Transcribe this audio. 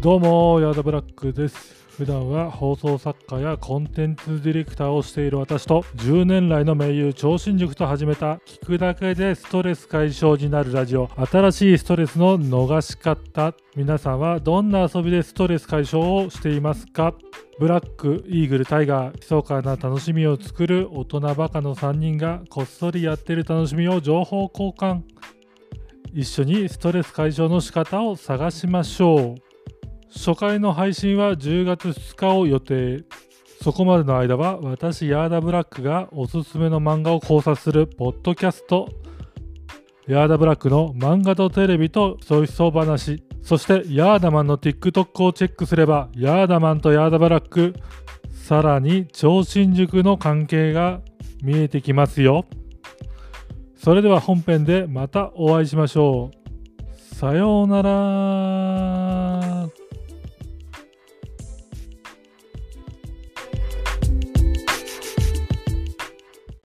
どうも、ヤーダブラックです。普段は放送作家やコンテンツディレクターをしている私と10年来の盟友超新塾と始めた聞くだけでストレス解消になるラジオ。新しいストレスの逃し方。皆さんはどんな遊びでストレス解消をしていますか？ブラック、イーグル、タイガー、密かな楽しみを作る大人バカの3人がこっそりやってる楽しみを情報交換。一緒にストレス解消の仕方を探しましょう。初回の配信は10月2日を予定そこまでの間は私ヤーダブラックがおすすめの漫画を考察するポッドキャスト。ヤーダブラックの漫画とテレビとそひそ話そしてヤーダマンの TikTok をチェックすればヤーダマンとヤーダブラックさらに超新塾の関係が見えてきますよ。それでは本編でまたお会いしましょう。さようなら。